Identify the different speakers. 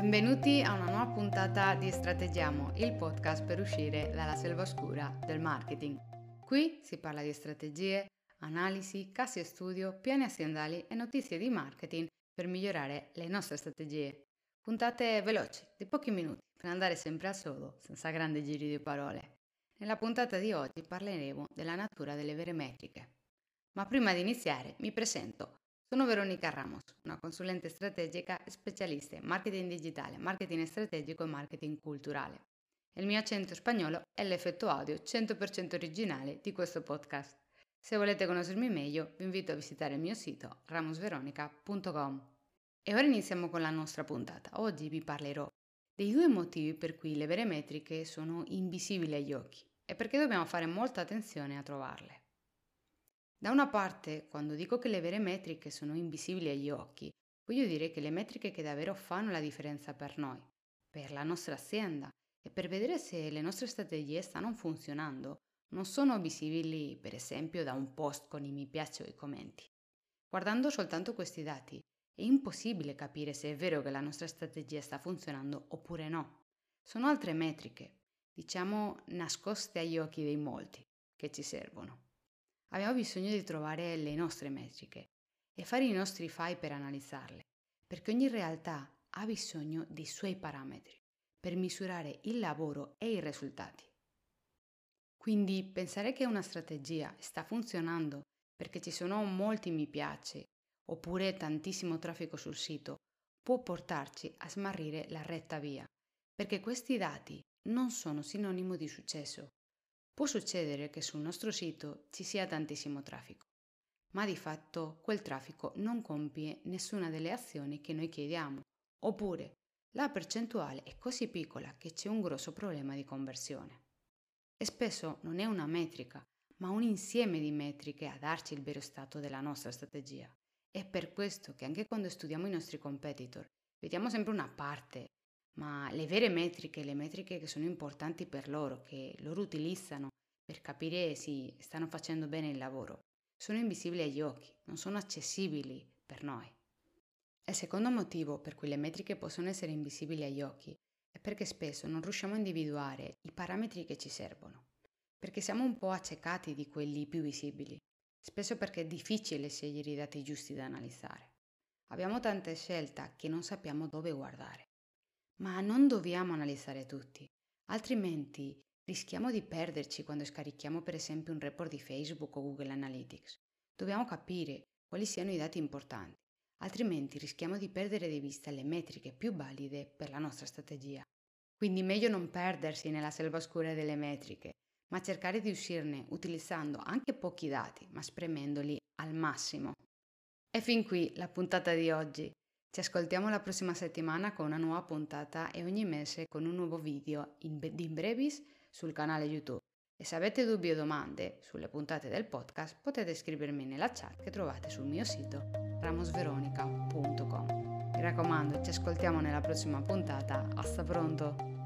Speaker 1: Benvenuti a una nuova puntata di Strategiamo, il podcast per uscire dalla selva oscura del marketing. Qui si parla di strategie, analisi, casi e studio, piani aziendali e notizie di marketing per migliorare le nostre strategie. Puntate veloci, di pochi minuti, per andare sempre al sodo, senza grandi giri di parole. Nella puntata di oggi parleremo della natura delle vere metriche. Ma prima di iniziare mi presento. Sono Veronica Ramos, una consulente strategica specialista in marketing digitale, marketing strategico e marketing culturale. Il mio accento spagnolo è l'effetto audio 100% originale di questo podcast. Se volete conoscermi meglio, vi invito a visitare il mio sito ramosveronica.com. E ora iniziamo con la nostra puntata. Oggi vi parlerò dei due motivi per cui le vere metriche sono invisibili agli occhi e perché dobbiamo fare molta attenzione a trovarle. Da una parte, quando dico che le vere metriche sono invisibili agli occhi, voglio dire che le metriche che davvero fanno la differenza per noi, per la nostra azienda e per vedere se le nostre strategie stanno funzionando, non sono visibili per esempio da un post con i mi piace o i commenti. Guardando soltanto questi dati è impossibile capire se è vero che la nostra strategia sta funzionando oppure no. Sono altre metriche, diciamo nascoste agli occhi dei molti, che ci servono. Abbiamo bisogno di trovare le nostre metriche e fare i nostri file per analizzarle, perché ogni realtà ha bisogno dei suoi parametri per misurare il lavoro e i risultati. Quindi pensare che una strategia sta funzionando perché ci sono molti mi piace oppure tantissimo traffico sul sito può portarci a smarrire la retta via, perché questi dati non sono sinonimo di successo Può succedere che sul nostro sito ci sia tantissimo traffico, ma di fatto quel traffico non compie nessuna delle azioni che noi chiediamo, oppure la percentuale è così piccola che c'è un grosso problema di conversione. E spesso non è una metrica, ma un insieme di metriche a darci il vero stato della nostra strategia. È per questo che anche quando studiamo i nostri competitor, vediamo sempre una parte ma le vere metriche, le metriche che sono importanti per loro, che loro utilizzano per capire se stanno facendo bene il lavoro, sono invisibili agli occhi, non sono accessibili per noi. Il secondo motivo per cui le metriche possono essere invisibili agli occhi è perché spesso non riusciamo a individuare i parametri che ci servono, perché siamo un po' accecati di quelli più visibili, spesso perché è difficile scegliere i dati giusti da analizzare. Abbiamo tante scelte che non sappiamo dove guardare. Ma non dobbiamo analizzare tutti, altrimenti rischiamo di perderci quando scarichiamo per esempio un report di Facebook o Google Analytics. Dobbiamo capire quali siano i dati importanti, altrimenti rischiamo di perdere di vista le metriche più valide per la nostra strategia. Quindi meglio non perdersi nella selva oscura delle metriche, ma cercare di uscirne utilizzando anche pochi dati, ma spremendoli al massimo. E fin qui la puntata di oggi. Ci ascoltiamo la prossima settimana con una nuova puntata e ogni mese con un nuovo video in, di brevis sul canale YouTube. E se avete dubbi o domande sulle puntate del podcast potete scrivermi nella chat che trovate sul mio sito ramosveronica.com. Mi raccomando, ci ascoltiamo nella prossima puntata. Hasta pronto!